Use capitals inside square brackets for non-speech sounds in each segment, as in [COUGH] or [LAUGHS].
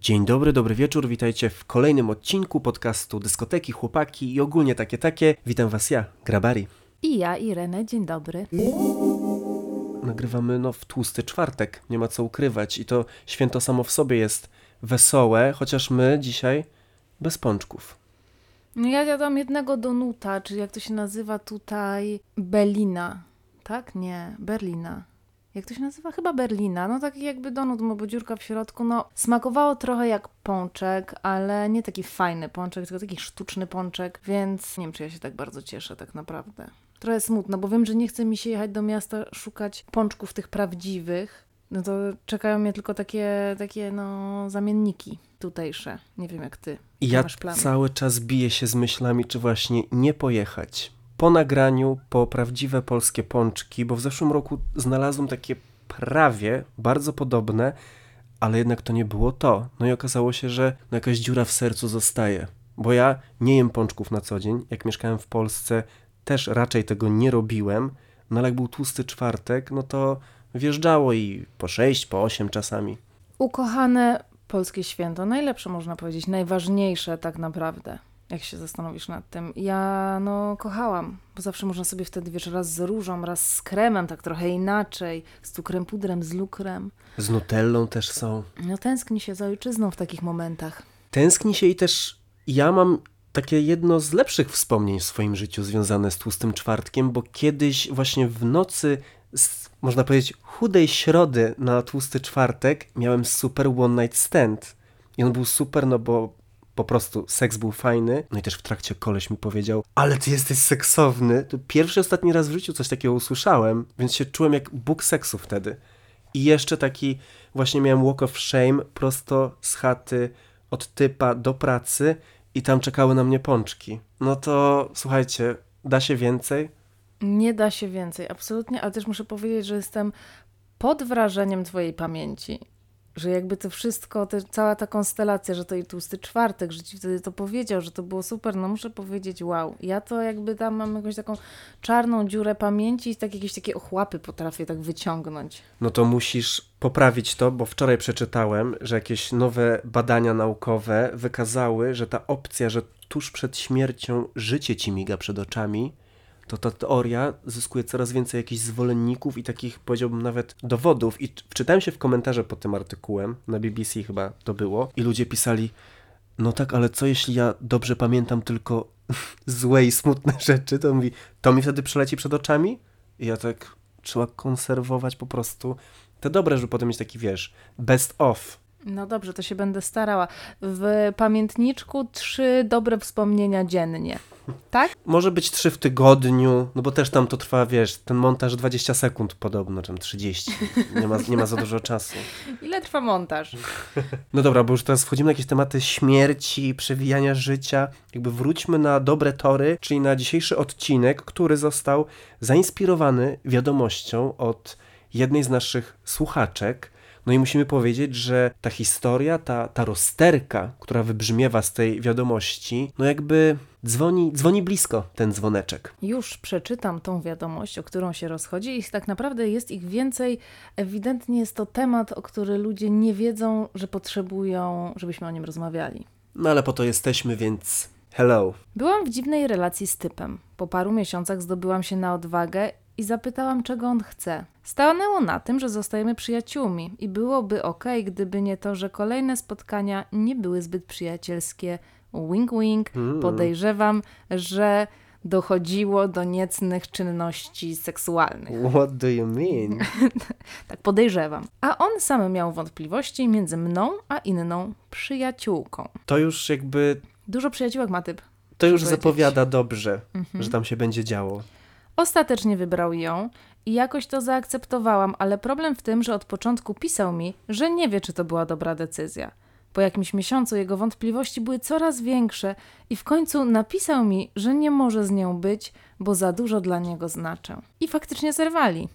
Dzień dobry, dobry wieczór, witajcie w kolejnym odcinku podcastu Dyskoteki, Chłopaki i ogólnie takie takie. Witam was ja, Grabari. I ja, Irene, dzień dobry. Nagrywamy no w tłusty czwartek, nie ma co ukrywać i to święto samo w sobie jest wesołe, chociaż my dzisiaj bez pączków. No ja jadłam jednego donuta, czyli jak to się nazywa tutaj, Belina. Tak? Nie, Berlina. Jak to się nazywa? Chyba Berlina. No taki jakby donut, bo dziurka w środku. No smakowało trochę jak pączek, ale nie taki fajny pączek, tylko taki sztuczny pączek, więc nie wiem, czy ja się tak bardzo cieszę tak naprawdę. Trochę smutno, bo wiem, że nie chce mi się jechać do miasta szukać pączków tych prawdziwych. No to czekają mnie tylko takie, takie no, zamienniki tutejsze. Nie wiem jak ty. I ja cały czas biję się z myślami, czy właśnie nie pojechać. Po nagraniu, po prawdziwe polskie pączki, bo w zeszłym roku znalazłem takie prawie bardzo podobne, ale jednak to nie było to. No i okazało się, że no jakaś dziura w sercu zostaje. Bo ja nie jem pączków na co dzień. Jak mieszkałem w Polsce, też raczej tego nie robiłem. No ale jak był tłusty czwartek, no to wjeżdżało i po sześć, po osiem czasami. Ukochane polskie święto, najlepsze można powiedzieć, najważniejsze tak naprawdę, jak się zastanowisz nad tym. Ja no kochałam, bo zawsze można sobie wtedy, wiesz, raz z różą, raz z kremem, tak trochę inaczej, z cukrem, pudrem, z lukrem. Z nutellą też są. No tęskni się za ojczyzną w takich momentach. Tęskni się i też ja mam takie jedno z lepszych wspomnień w swoim życiu związane z tłustym czwartkiem, bo kiedyś właśnie w nocy, z, można powiedzieć, chudej środy na tłusty czwartek miałem super one night stand. I on był super, no bo po prostu seks był fajny. No i też w trakcie koleś mi powiedział, ale ty jesteś seksowny. To pierwszy, ostatni raz w życiu coś takiego usłyszałem, więc się czułem jak Bóg seksu wtedy. I jeszcze taki właśnie miałem walk of shame prosto z chaty od typa do pracy i tam czekały na mnie pączki. No to słuchajcie, da się więcej? Nie da się więcej, absolutnie, ale też muszę powiedzieć, że jestem pod wrażeniem twojej pamięci. Że jakby to wszystko, te, cała ta konstelacja, że to i tłusty czwartek, że ci wtedy to powiedział, że to było super, no muszę powiedzieć, wow. Ja to jakby tam mam jakąś taką czarną dziurę pamięci i tak jakieś takie ochłapy potrafię tak wyciągnąć. No to musisz poprawić to, bo wczoraj przeczytałem, że jakieś nowe badania naukowe wykazały, że ta opcja, że tuż przed śmiercią życie ci miga przed oczami, to ta teoria zyskuje coraz więcej jakichś zwolenników i takich, powiedziałbym, nawet dowodów. I wczytałem się w komentarze pod tym artykułem, na BBC chyba to było, i ludzie pisali, no tak, ale co jeśli ja dobrze pamiętam tylko [LAUGHS] złe i smutne [LAUGHS] rzeczy, to mówi, to mi wtedy przeleci przed oczami? I ja tak, trzeba konserwować po prostu te dobre, żeby potem mieć taki, wiesz, best of. No dobrze, to się będę starała. W pamiętniczku trzy dobre wspomnienia dziennie. Tak? Może być trzy w tygodniu, no bo też tam to trwa, wiesz, ten montaż 20 sekund podobno, czy tam 30. Nie ma, nie ma za dużo czasu. [LAUGHS] Ile trwa montaż? [LAUGHS] No dobra, bo już teraz wchodzimy na jakieś tematy śmierci, przewijania życia. Jakby wróćmy na dobre tory, czyli na dzisiejszy odcinek, który został zainspirowany wiadomością od jednej z naszych słuchaczek. No i musimy powiedzieć, że ta historia, ta, ta rozterka, która wybrzmiewa z tej wiadomości, no jakby dzwoni, dzwoni blisko ten dzwoneczek. Już przeczytam tą wiadomość, o którą się rozchodzi, i tak naprawdę jest ich więcej. Ewidentnie jest to temat, o który ludzie nie wiedzą, że potrzebują, żebyśmy o nim rozmawiali. No ale po to jesteśmy, więc hello. Byłam w dziwnej relacji z typem. Po paru miesiącach zdobyłam się na odwagę i zapytałam, czego on chce. Stanęło na tym, że zostajemy przyjaciółmi i byłoby ok, gdyby nie to, że kolejne spotkania nie były zbyt przyjacielskie. Wink, wink. Mm. Podejrzewam, że dochodziło do niecnych czynności seksualnych. What do you mean? [LAUGHS] Tak podejrzewam. A on sam miał wątpliwości między mną a inną przyjaciółką. To już jakby, Dużo przyjaciółek ma typ. to już zapowiada dobrze, Mhm. że tam się będzie działo. Ostatecznie wybrał ją i jakoś to zaakceptowałam, ale problem w tym, że od początku pisał mi, że nie wie, czy to była dobra decyzja. Po jakimś miesiącu jego wątpliwości były coraz większe i w końcu napisał mi, że nie może z nią być, bo za dużo dla niego znaczę. I faktycznie zerwali.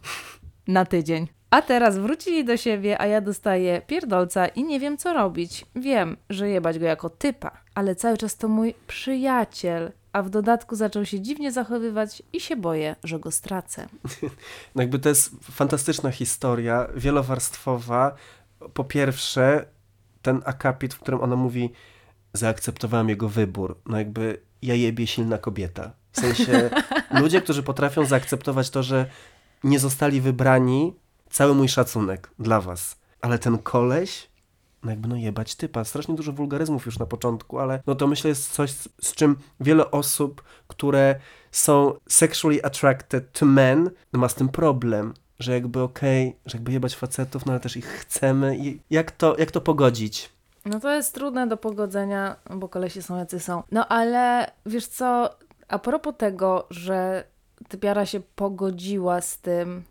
Na tydzień. A teraz wrócili do siebie, a ja dostaję pierdolca i nie wiem co robić. Wiem, że jebać go jako typa, ale cały czas to mój przyjaciel, a w dodatku zaczął się dziwnie zachowywać i się boję, że go stracę. [LAUGHS] No jakby to jest fantastyczna historia, wielowarstwowa. Po pierwsze, ten akapit, w którym ona mówi, zaakceptowałam jego wybór. No jakby ja jebie silna kobieta. W sensie [LAUGHS] ludzie, którzy potrafią zaakceptować to, że nie zostali wybrani, cały mój szacunek dla was. Ale ten koleś, no jakby no jebać typa. Strasznie dużo wulgaryzmów już na początku, ale no to myślę jest coś, z, czym wiele osób, które są sexually attracted to men, no ma z tym problem. Że jakby okej, okay, że jakby jebać facetów, no ale też ich chcemy. I jak to, jak to pogodzić? No to jest trudne do pogodzenia, bo kolesi są jacy są. No ale wiesz co, a propos tego, że typiara się pogodziła z tym,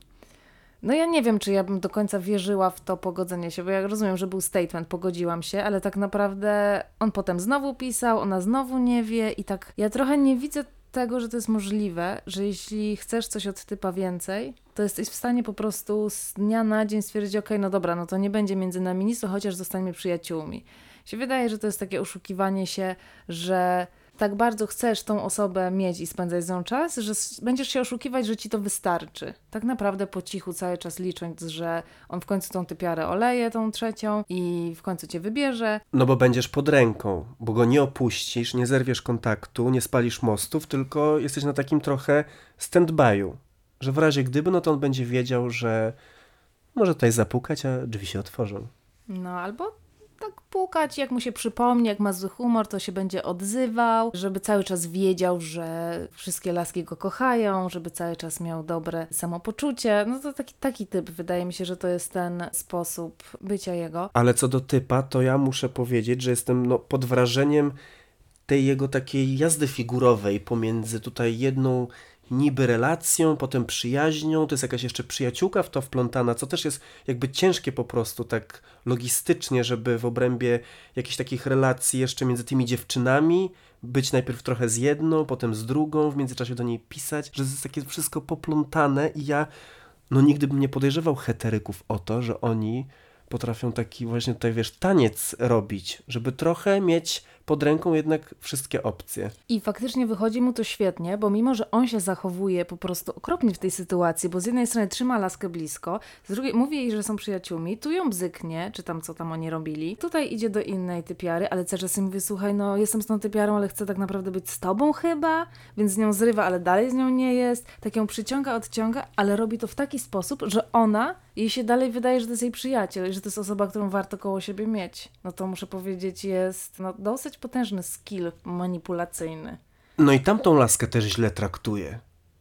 no ja nie wiem, czy ja bym do końca wierzyła w to pogodzenie się, bo ja rozumiem, że był statement, pogodziłam się, ale tak naprawdę on potem znowu pisał, ona znowu nie wie i tak ja trochę nie widzę tego, że to jest możliwe, że jeśli chcesz coś od typa więcej, to jesteś w stanie po prostu z dnia na dzień stwierdzić, ok, no dobra, no to nie będzie między nami nic, chociaż zostańmy przyjaciółmi. Się wydaje, że to jest takie oszukiwanie się, że tak bardzo chcesz tą osobę mieć i spędzać z nią czas, że będziesz się oszukiwać, że ci to wystarczy. Tak naprawdę po cichu cały czas licząc, że on w końcu tą typiarę oleje, tą trzecią i w końcu cię wybierze. No bo będziesz pod ręką, bo go nie opuścisz, nie zerwiesz kontaktu, nie spalisz mostów, tylko jesteś na takim trochę stand-by'u, że w razie gdyby, no to on będzie wiedział, że może tutaj zapukać, a drzwi się otworzą. No albo tak pukać, jak mu się przypomni, jak ma zły humor, to się będzie odzywał, żeby cały czas wiedział, że wszystkie laski go kochają, żeby cały czas miał dobre samopoczucie. No to taki, taki typ, wydaje mi się, że to jest ten sposób bycia jego. Ale co do typa, to ja muszę powiedzieć, że jestem no, pod wrażeniem tej jego takiej jazdy figurowej pomiędzy tutaj jedną niby relacją, potem przyjaźnią, to jest jakaś jeszcze przyjaciółka w to wplątana, co też jest jakby ciężkie po prostu tak logistycznie, żeby w obrębie jakichś takich relacji jeszcze między tymi dziewczynami być najpierw trochę z jedną, potem z drugą, w międzyczasie do niej pisać, że jest takie wszystko poplątane i ja no nigdy bym nie podejrzewał heteryków o to, że oni potrafią taki właśnie tutaj, wiesz, taniec robić, żeby trochę mieć pod ręką jednak wszystkie opcje. I faktycznie wychodzi mu to świetnie, bo mimo, że on się zachowuje po prostu okropnie w tej sytuacji, bo z jednej strony trzyma laskę blisko, z drugiej mówi jej, że są przyjaciółmi, tu ją bzyknie, czy tam co tam oni robili, tutaj idzie do innej typiary, ale czas mówi, słuchaj, no jestem z tą typiarą, ale chcę tak naprawdę być z tobą chyba, więc z nią zrywa, ale dalej z nią nie jest, tak ją przyciąga, odciąga, ale robi to w taki sposób, że ona, jej się dalej wydaje, że to jest jej przyjaciel, że to jest osoba, którą warto koło siebie mieć. No to muszę powiedzieć, jest no, dosyć potężny skill manipulacyjny. No i tamtą laskę też źle traktuje.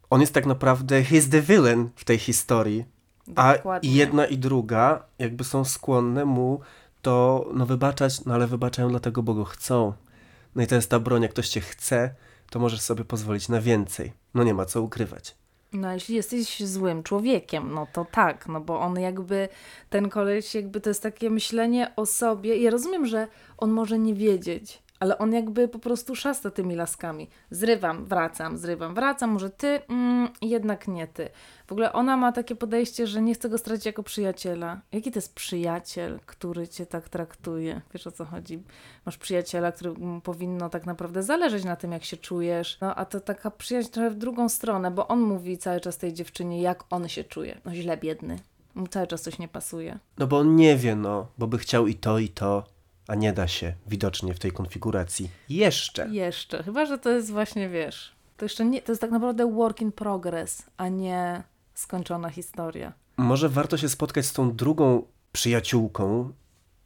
On jest tak naprawdę, he's the villain w tej historii. Dokładnie. A i jedna i druga jakby są skłonne mu to no wybaczać, no ale wybaczają dlatego, bo go chcą. No i to jest ta broń, jak ktoś cię chce, to możesz sobie pozwolić na więcej. No nie ma co ukrywać. No, jeśli jesteś złym człowiekiem, no to tak, no bo on jakby, ten koleś jakby to jest takie myślenie o sobie. Ja rozumiem, że on może nie wiedzieć, ale on jakby po prostu szasta tymi laskami. Zrywam, wracam, zrywam, wracam, może ty, mm, jednak nie ty. W ogóle ona ma takie podejście, że nie chce go stracić jako przyjaciela. Jaki to jest przyjaciel, który cię tak traktuje? Wiesz o co chodzi? Masz przyjaciela, który powinno tak naprawdę zależeć na tym, jak się czujesz. No a to taka przyjaźń trochę w drugą stronę, bo on mówi cały czas tej dziewczynie, jak on się czuje. No źle, biedny. Mu cały czas coś nie pasuje. No bo on nie wie, no, bo by chciał i to, i to a nie da się widocznie w tej konfiguracji. Jeszcze. Jeszcze. Chyba, że to jest właśnie, wiesz, to jeszcze nie, to jest tak naprawdę work in progress, a nie skończona historia. Może warto się spotkać z tą drugą przyjaciółką,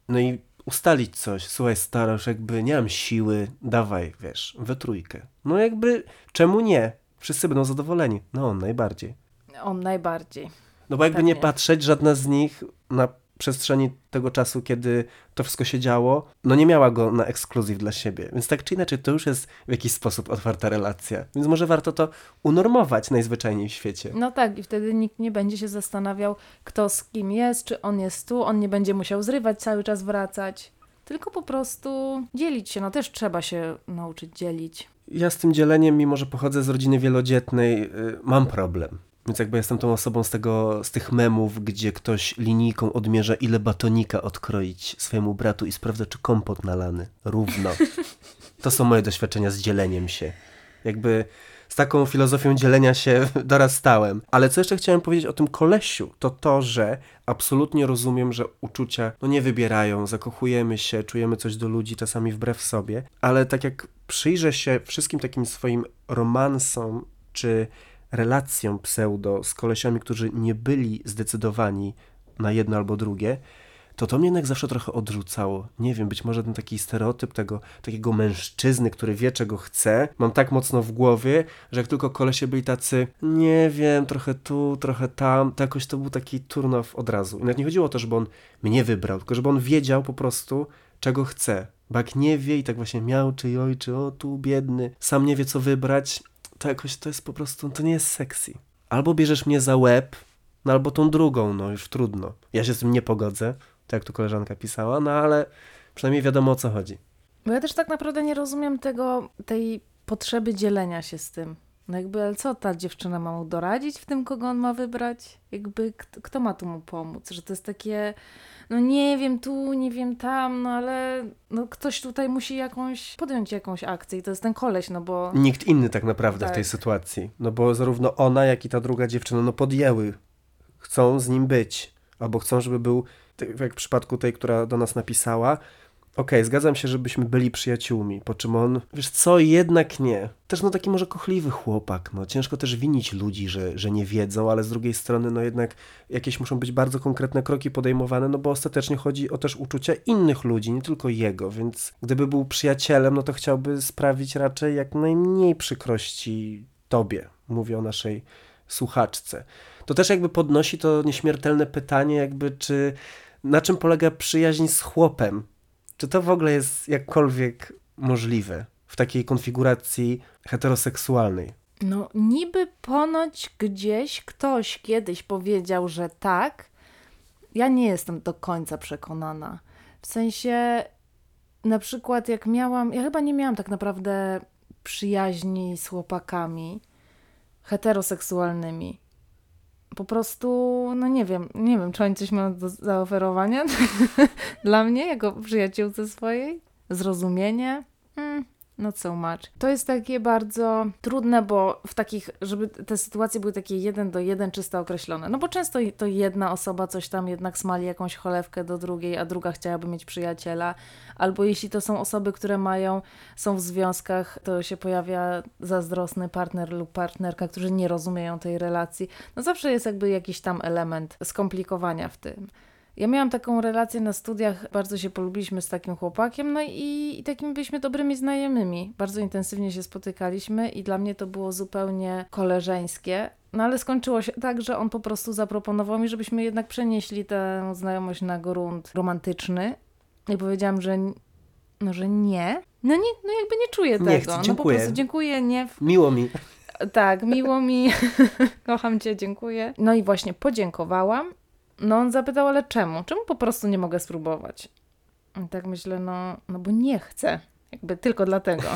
no i ustalić coś. Słuchaj, stara, już jakby nie mam siły, dawaj, wiesz, we trójkę. No jakby, czemu nie? Wszyscy będą zadowoleni. No on najbardziej. On najbardziej. No bo jakby nie patrzeć, żadna z nich na przestrzeni tego czasu, kiedy to wszystko się działo, no nie miała go na ekskluzyw dla siebie. Więc tak czy inaczej, to już jest w jakiś sposób otwarta relacja. Więc może warto to unormować najzwyczajniej w świecie. No tak, i wtedy nikt nie będzie się zastanawiał, kto z kim jest, czy on jest tu, on nie będzie musiał zrywać, cały czas wracać. Tylko po prostu dzielić się. No też trzeba się nauczyć dzielić. Ja z tym dzieleniem, mimo że pochodzę z rodziny wielodzietnej, yy, mam problem. Więc jakby jestem tą osobą z, tego, z tych memów, gdzie ktoś linijką odmierza, ile batonika odkroić swojemu bratu i sprawdza, czy kompot nalany. Równo. [LAUGHS] To są moje doświadczenia z dzieleniem się. Jakby z taką filozofią dzielenia się [LAUGHS] dorastałem. Ale co jeszcze chciałem powiedzieć o tym kolesiu, to to, że absolutnie rozumiem, że uczucia no nie wybierają, zakochujemy się, czujemy coś do ludzi, czasami wbrew sobie, ale tak jak przyjrzę się wszystkim takim swoim romansom czy relacjom pseudo z kolesiami, którzy nie byli zdecydowani na jedno albo drugie, to to mnie jednak zawsze trochę odrzucało. Nie wiem, być może ten taki stereotyp tego takiego mężczyzny, który wie czego chce, mam tak mocno w głowie, że jak tylko kolesie byli tacy, nie wiem, trochę tu, trochę tam, to jakoś to był taki turn off od razu. I nawet nie chodziło o to, żeby on mnie wybrał, tylko żeby on wiedział po prostu, czego chce. Bo jak nie wie i tak właśnie miał, czy ojczy, o tu biedny, sam nie wie co wybrać, to jakoś to jest po prostu, to nie jest sexy. Albo bierzesz mnie za łeb, no albo tą drugą, no już trudno. Ja się z tym nie pogodzę, tak jak tu koleżanka pisała, no ale przynajmniej wiadomo o co chodzi. Bo ja też tak naprawdę nie rozumiem tego, tej potrzeby dzielenia się z tym. No jakby, ale co ta dziewczyna ma mu doradzić w tym, kogo on ma wybrać? Jakby, kto, ma tu mu pomóc? Że to jest takie, no nie wiem tu, nie wiem tam, no ale no ktoś tutaj musi jakąś, podjąć jakąś akcję i to jest ten koleś, no bo... Nikt inny tak naprawdę Tak. w tej sytuacji. No bo zarówno ona, jak i ta druga dziewczyna, no podjęły. Chcą z nim być. Albo chcą, żeby był, tak jak w przypadku tej, która do nas napisała, okej, zgadzam się, żebyśmy byli przyjaciółmi, po czym on, wiesz co, jednak nie. Też no taki może kochliwy chłopak, no ciężko też winić ludzi, że, że nie wiedzą, ale z drugiej strony no jednak jakieś muszą być bardzo konkretne kroki podejmowane, no bo ostatecznie chodzi o też uczucia innych ludzi, nie tylko jego, więc gdyby był przyjacielem, no to chciałby sprawić raczej jak najmniej przykrości tobie, mówię o naszej słuchaczce. To też jakby podnosi to nieśmiertelne pytanie, jakby czy na czym polega przyjaźń z chłopem? Czy to w ogóle jest jakkolwiek możliwe w takiej konfiguracji heteroseksualnej? No niby ponoć gdzieś ktoś kiedyś powiedział, że tak. Ja nie jestem do końca przekonana. W sensie, na przykład jak miałam, ja chyba nie miałam tak naprawdę przyjaźni z chłopakami heteroseksualnymi. Po prostu, no nie wiem, nie wiem, czy oni coś mają do zaoferowania [LAUGHS] dla mnie, jako przyjaciółce swojej. Zrozumienie? Hmm, not so much. To jest takie bardzo trudne, bo w takich, żeby te sytuacje były takie jeden do jeden czysto określone. No bo często to jedna osoba coś tam jednak smali jakąś cholewkę do drugiej, a druga chciałaby mieć przyjaciela. Albo jeśli to są osoby, które mają, są w związkach, to się pojawia zazdrosny partner lub partnerka, którzy nie rozumieją tej relacji. No zawsze jest jakby jakiś tam element skomplikowania w tym. Ja miałam taką relację na studiach, bardzo się polubiliśmy z takim chłopakiem, no i, i takimi byliśmy dobrymi znajomymi. Bardzo intensywnie się spotykaliśmy i dla mnie to było zupełnie koleżeńskie. No ale skończyło się tak, że on po prostu zaproponował mi, żebyśmy jednak przenieśli tę znajomość na grunt romantyczny. I powiedziałam, że, no, że nie. No nie, no jakby nie czuję Nie tego. chcę, no po dziękuję. prostu dziękuję, nie. Miło mi. Tak, miło mi. [LAUGHS] Kocham cię, dziękuję. No i właśnie podziękowałam. No on zapytał, ale czemu? Czemu po prostu nie mogę spróbować? I tak myślę, no, no bo nie chcę. Jakby tylko dlatego. [LAUGHS]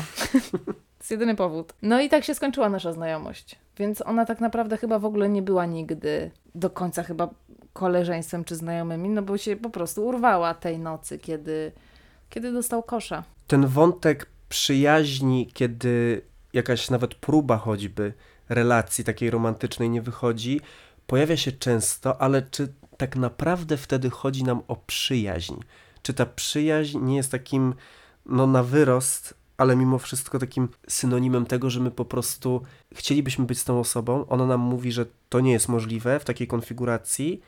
to jest jedyny powód. No i tak się skończyła nasza znajomość. Więc ona tak naprawdę chyba w ogóle nie była nigdy do końca chyba koleżeństwem czy znajomymi, no bo się po prostu urwała tej nocy, kiedy, kiedy dostał kosza. Ten wątek przyjaźni, kiedy jakaś nawet próba choćby relacji takiej romantycznej nie wychodzi, pojawia się często, ale czy tak naprawdę wtedy chodzi nam o przyjaźń? Czy ta przyjaźń nie jest takim, no na wyrost, ale mimo wszystko takim synonimem tego, że my po prostu chcielibyśmy być z tą osobą, ona nam mówi, że to nie jest możliwe w takiej konfiguracji,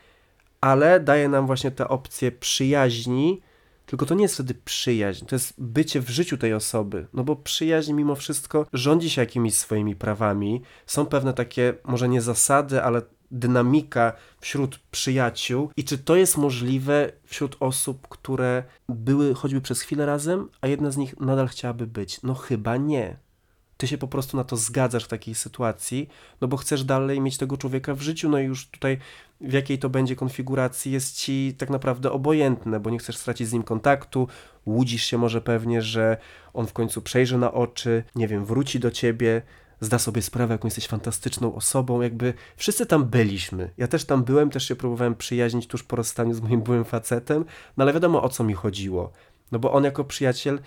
ale daje nam właśnie tę opcję przyjaźni, tylko to nie jest wtedy przyjaźń, to jest bycie w życiu tej osoby. No bo przyjaźń mimo wszystko rządzi się jakimiś swoimi prawami. Są pewne takie, może nie zasady, ale dynamika wśród przyjaciół. I czy to jest możliwe wśród osób, które były choćby przez chwilę razem, a jedna z nich nadal chciałaby być? No chyba nie. Ty się po prostu na to zgadzasz w takiej sytuacji, no bo chcesz dalej mieć tego człowieka w życiu, no i już tutaj w jakiej to będzie konfiguracji jest ci tak naprawdę obojętne, bo nie chcesz stracić z nim kontaktu, łudzisz się może pewnie, że on w końcu przejrzy na oczy, nie wiem, wróci do ciebie, zda sobie sprawę, jaką jesteś fantastyczną osobą, jakby wszyscy tam byliśmy. Ja też tam byłem, też się próbowałem przyjaźnić tuż po rozstaniu z moim byłym facetem, no ale wiadomo o co mi chodziło. No bo on jako przyjaciel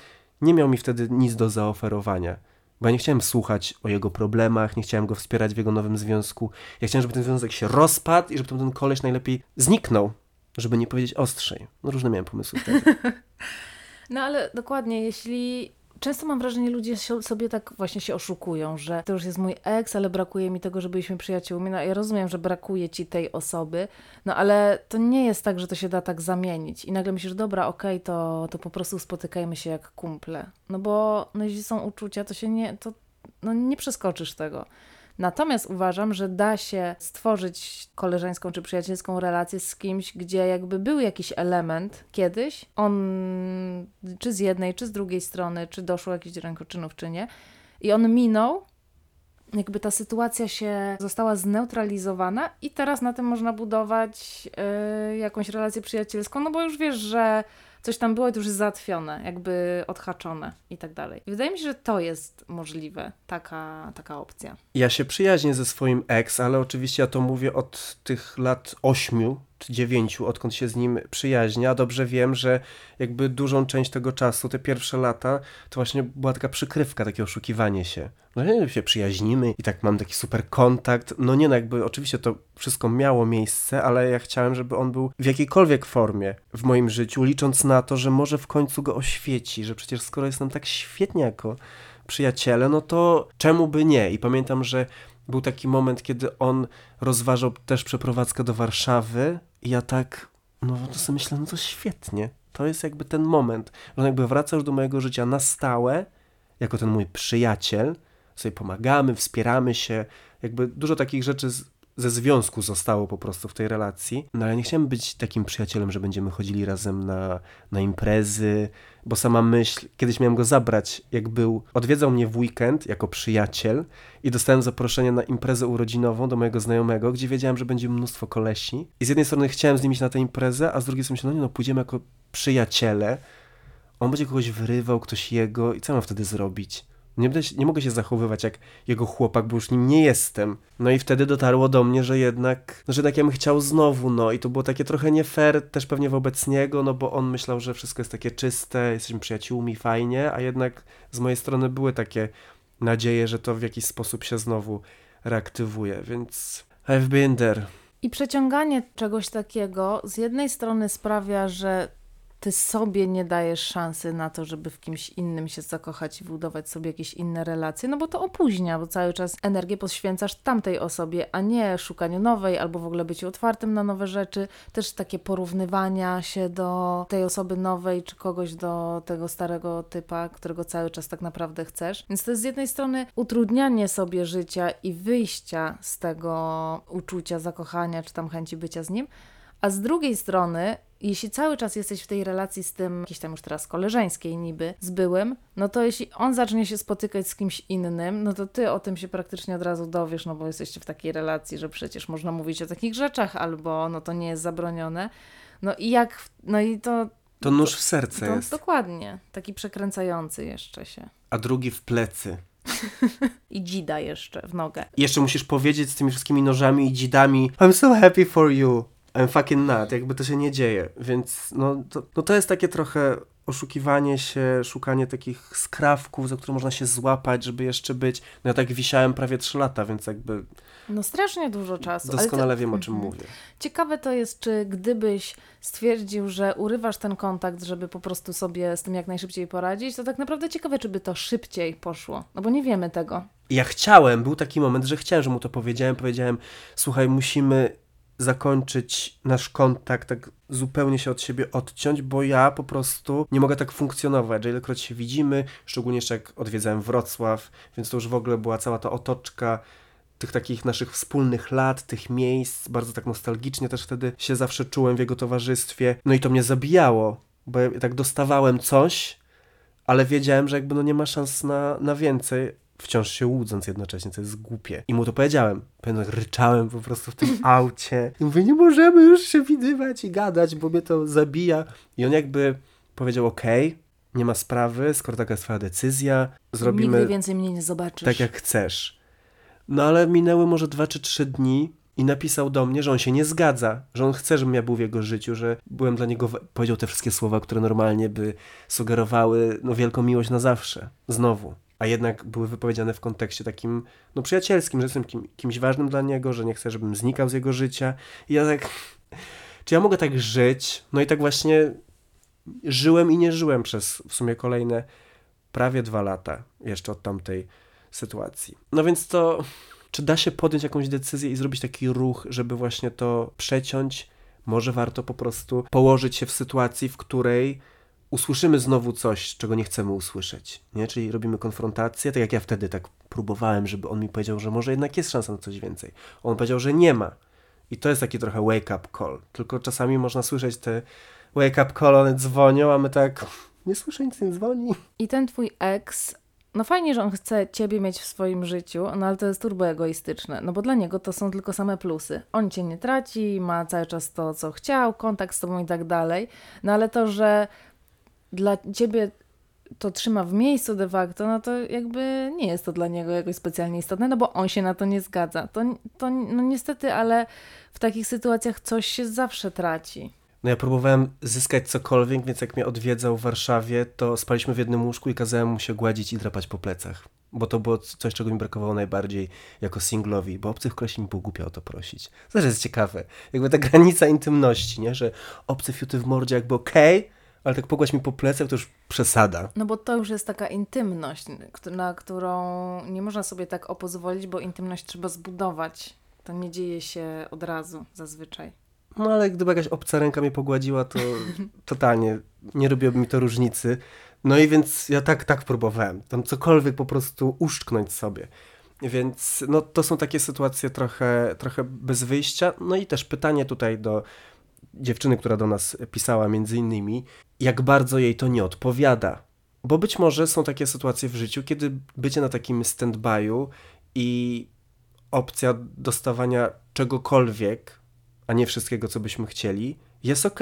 nie miał mi wtedy nic do zaoferowania. Bo ja nie chciałem słuchać o jego problemach, nie chciałem go wspierać w jego nowym związku. Ja chciałem, żeby ten związek się rozpadł i żeby ten koleś najlepiej zniknął, żeby nie powiedzieć ostrzej. No różne miałem pomysły wtedy. [LAUGHS] No ale dokładnie, jeśli Często mam wrażenie, ludzie sobie tak właśnie się oszukują, że to już jest mój ex, ale brakuje mi tego, że byliśmy przyjaciółmi. No ja rozumiem, że brakuje ci tej osoby, no ale to nie jest tak, że to się da tak zamienić. I nagle myślisz, dobra, okej, okay, to, to po prostu spotykajmy się jak kumple. No bo no, jeśli są uczucia, to się nie, to no, nie przeskoczysz tego. Natomiast uważam, że da się stworzyć koleżeńską czy przyjacielską relację z kimś, gdzie jakby był jakiś element kiedyś, on czy z jednej, czy z drugiej strony, czy doszło jakichś rękoczynów, czy nie, i on minął, jakby ta sytuacja się została zneutralizowana i teraz na tym można budować yy, jakąś relację przyjacielską, no bo już wiesz, że coś tam było już załatwione, jakby odhaczone i tak dalej. Wydaje mi się, że to jest możliwe, taka, taka opcja. Ja się przyjaźnię ze swoim ex, ale oczywiście ja to mówię od tych lat ośmiu, czy dziewięciu, odkąd się z nim przyjaźnię, a dobrze wiem, że jakby dużą część tego czasu, te pierwsze lata, to właśnie była taka przykrywka, takie oszukiwanie się. No nie, się przyjaźnimy i tak mam taki super kontakt. No nie, no jakby oczywiście to wszystko miało miejsce, ale ja chciałem, żeby on był w jakiejkolwiek formie w moim życiu, licząc na to, że może w końcu go oświeci, że przecież skoro jest nam tak świetnie jako przyjaciele, no to czemu by nie? I pamiętam, że był taki moment, kiedy on rozważał też przeprowadzkę do Warszawy i ja tak, no to sobie myślę, no to świetnie. To jest jakby ten moment, że on jakby wraca już do mojego życia na stałe, jako ten mój przyjaciel, sobie pomagamy, wspieramy się, jakby dużo takich rzeczy ze związku zostało po prostu w tej relacji. No ale nie chciałem być takim przyjacielem, że będziemy chodzili razem na, na imprezy, bo sama myśl, kiedyś miałem go zabrać, jak był, odwiedzał mnie w weekend jako przyjaciel i dostałem zaproszenie na imprezę urodzinową do mojego znajomego, gdzie wiedziałem, że będzie mnóstwo kolesi. I z jednej strony chciałem z nim iść na tę imprezę, a z drugiej strony myślałem, no nie no, pójdziemy jako przyjaciele, on będzie kogoś wyrywał, ktoś jego i co mam wtedy zrobić? Nie, będę, nie mogę się zachowywać jak jego chłopak, bo już nim nie jestem. No i wtedy dotarło do mnie, że jednak, że jednak ja bym chciał znowu, no i to było takie trochę nie fair też pewnie wobec niego, no bo on myślał, że wszystko jest takie czyste, jesteśmy przyjaciółmi, fajnie, a jednak z mojej strony były takie nadzieje, że to w jakiś sposób się znowu reaktywuje, więc I've been there. I przeciąganie czegoś takiego z jednej strony sprawia, że ty sobie nie dajesz szansy na to, żeby w kimś innym się zakochać i budować sobie jakieś inne relacje, no bo to opóźnia, bo cały czas energię poświęcasz tamtej osobie, a nie szukaniu nowej albo w ogóle byciu otwartym na nowe rzeczy. Też takie porównywania się do tej osoby nowej czy kogoś do tego starego typa, którego cały czas tak naprawdę chcesz. Więc to jest z jednej strony utrudnianie sobie życia i wyjścia z tego uczucia zakochania czy tam chęci bycia z nim, a z drugiej strony jeśli cały czas jesteś w tej relacji z tym, jakiejś tam już teraz koleżeńskiej niby, z byłym, no to jeśli on zacznie się spotykać z kimś innym, no to ty o tym się praktycznie od razu dowiesz, no bo jesteście w takiej relacji, że przecież można mówić o takich rzeczach, albo no to nie jest zabronione. No i jak, no i to... To nóż w serce to, jest. Dokładnie, taki przekręcający jeszcze się. A drugi w plecy. [LAUGHS] I dzida jeszcze w nogę. I jeszcze musisz powiedzieć z tymi wszystkimi nożami i dzidami I'm so happy for you. I'm fucking not, jakby to się nie dzieje, więc no to, no to jest takie trochę oszukiwanie się, szukanie takich skrawków, za które można się złapać, żeby jeszcze być. No ja tak wisiałem prawie 3 lata, więc jakby. No strasznie dużo czasu. Doskonale to... wiem, o czym mhm. mówię. Ciekawe to jest, czy gdybyś stwierdził, że urywasz ten kontakt, żeby po prostu sobie z tym jak najszybciej poradzić, to tak naprawdę ciekawe, czy by to szybciej poszło. No bo nie wiemy tego. Ja chciałem, był taki moment, że chciałem, że mu to powiedziałem. Powiedziałem, słuchaj, musimy zakończyć nasz kontakt, tak zupełnie się od siebie odciąć, bo ja po prostu nie mogę tak funkcjonować, że ilekroć się widzimy, szczególnie jeszcze jak odwiedzałem Wrocław, więc to już w ogóle była cała ta otoczka tych takich naszych wspólnych lat, tych miejsc, bardzo tak nostalgicznie też wtedy się zawsze czułem w jego towarzystwie, no i to mnie zabijało, bo ja tak dostawałem coś, ale wiedziałem, że jakby no nie ma szans na, na więcej, wciąż się łudząc jednocześnie, co jest głupie. I mu to powiedziałem. Pewnie ryczałem po prostu w tym [LAUGHS] aucie. I mówię, nie możemy już się widywać i gadać, bo mnie to zabija. I on jakby powiedział, okej, okay, nie ma sprawy, skoro taka jest twoja decyzja, zrobimy... Nigdy więcej mnie nie zobaczysz. Tak jak chcesz. No ale minęły może dwa czy trzy dni i napisał do mnie, że on się nie zgadza, że on chce, żebym ja był w jego życiu, że byłem dla niego, powiedział te wszystkie słowa, które normalnie by sugerowały no, wielką miłość na zawsze. Znowu. A jednak były wypowiedziane w kontekście takim, no przyjacielskim, że jestem kim, kimś ważnym dla niego, że nie chcę, żebym znikał z jego życia. I ja tak, czy ja mogę tak żyć? No i tak właśnie żyłem i nie żyłem przez w sumie kolejne prawie dwa lata jeszcze od tamtej sytuacji. No więc to, czy da się podjąć jakąś decyzję i zrobić taki ruch, żeby właśnie to przeciąć? Może warto po prostu położyć się w sytuacji, w której usłyszymy znowu coś, czego nie chcemy usłyszeć, nie? Czyli robimy konfrontację, tak jak ja wtedy tak próbowałem, żeby on mi powiedział, że może jednak jest szansa na coś więcej. On powiedział, że nie ma. I to jest taki trochę wake up call. Tylko czasami można słyszeć te wake up call, one dzwonią, a my tak nie słyszę, nic nie dzwoni. I ten twój ex, no fajnie, że on chce ciebie mieć w swoim życiu, no ale to jest turbo egoistyczne, no bo dla niego to są tylko same plusy. On cię nie traci, ma cały czas to, co chciał, kontakt z tobą i tak dalej, no ale to, że dla ciebie to trzyma w miejscu de facto, no to jakby nie jest to dla niego jakoś specjalnie istotne, no bo on się na to nie zgadza. To, to no niestety, ale w takich sytuacjach coś się zawsze traci. No ja próbowałem zyskać cokolwiek, więc jak mnie odwiedzał w Warszawie, to spaliśmy w jednym łóżku i kazałem mu się gładzić i drapać po plecach. Bo to było coś, czego mi brakowało najbardziej jako singlowi, bo obcych kolesi mi było głupio o to prosić. Zresztą jest ciekawe. Jakby ta [LAUGHS] granica intymności, nie? Że obcy fiuty w mordzie jakby okej, okay, ale tak pogłaś mi po plecach to już przesada. No bo to już jest taka intymność, na którą nie można sobie tak opozwolić, bo intymność trzeba zbudować. To nie dzieje się od razu zazwyczaj. No ale gdyby jakaś obca ręka mnie pogładziła, to [LAUGHS] totalnie nie robiłoby mi to różnicy. No i więc ja tak, tak próbowałem. Tam cokolwiek po prostu uszczknąć sobie. Więc no, to są takie sytuacje trochę, trochę bez wyjścia. No i też pytanie tutaj do dziewczyny, która do nas pisała między innymi, jak bardzo jej to nie odpowiada. Bo być może są takie sytuacje w życiu, kiedy bycie na takim stand-by'u i opcja dostawania czegokolwiek, a nie wszystkiego, co byśmy chcieli, jest ok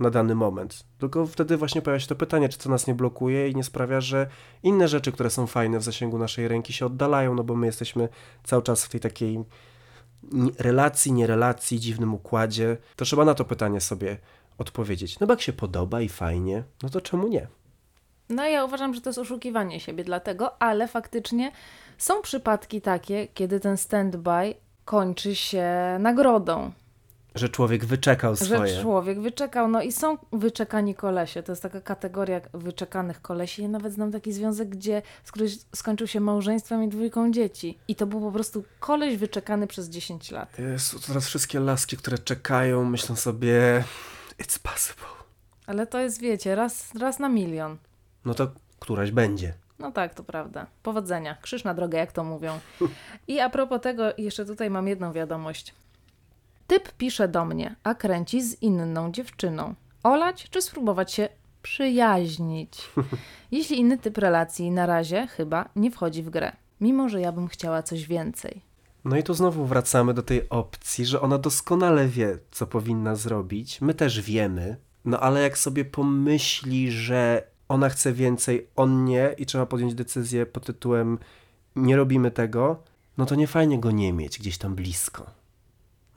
na dany moment. Tylko wtedy właśnie pojawia się to pytanie, czy to nas nie blokuje i nie sprawia, że inne rzeczy, które są fajne w zasięgu naszej ręki się oddalają, no bo my jesteśmy cały czas w tej takiej relacji, nierelacji, dziwnym układzie. To trzeba na to pytanie sobie odpowiedzieć. No bo jak się podoba i fajnie, no to czemu nie? No ja uważam, że to jest oszukiwanie siebie dlatego, ale faktycznie są przypadki takie, kiedy ten stand-by kończy się nagrodą. Że człowiek wyczekał swoje. Że człowiek wyczekał. No i są wyczekani kolesie. To jest taka kategoria wyczekanych kolesi. Ja nawet znam taki związek, gdzie skończył się małżeństwem i dwójką dzieci. I to był po prostu koleś wyczekany przez 10 lat. Jest teraz wszystkie laski, które czekają, myślą sobie it's possible. Ale to jest, wiecie, raz, raz na milion. No to któraś będzie. No tak, to prawda. Powodzenia. Krzyż na drogę, jak to mówią. I a propos tego, jeszcze tutaj mam jedną wiadomość. Typ pisze do mnie, a kręci z inną dziewczyną. Olać czy spróbować się przyjaźnić? [LAUGHS] Jeśli inny typ relacji na razie chyba nie wchodzi w grę, mimo że ja bym chciała coś więcej. No i tu znowu wracamy do tej opcji, że ona doskonale wie, co powinna zrobić. My też wiemy, no ale jak sobie pomyśli, że ona chce więcej, on nie i trzeba podjąć decyzję pod tytułem nie robimy tego, no to nie fajnie go nie mieć gdzieś tam blisko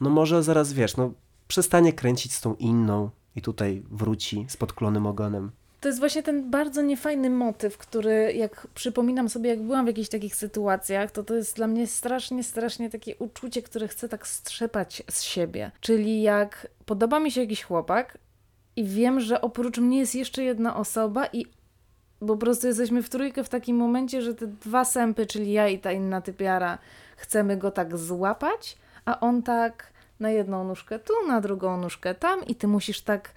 no może zaraz wiesz, no przestanie kręcić z tą inną i tutaj wróci z podklonym ogonem. To jest właśnie ten bardzo niefajny motyw, który jak przypominam sobie, jak byłam w jakichś takich sytuacjach, to to jest dla mnie strasznie, strasznie takie uczucie, które chcę tak strzepać z siebie. Czyli jak podoba mi się jakiś chłopak i wiem, że oprócz mnie jest jeszcze jedna osoba i po prostu jesteśmy w trójkę w takim momencie, że te dwa sępy, czyli ja i ta inna typiara, chcemy go tak złapać, a on tak na jedną nóżkę tu, na drugą nóżkę tam i ty musisz tak,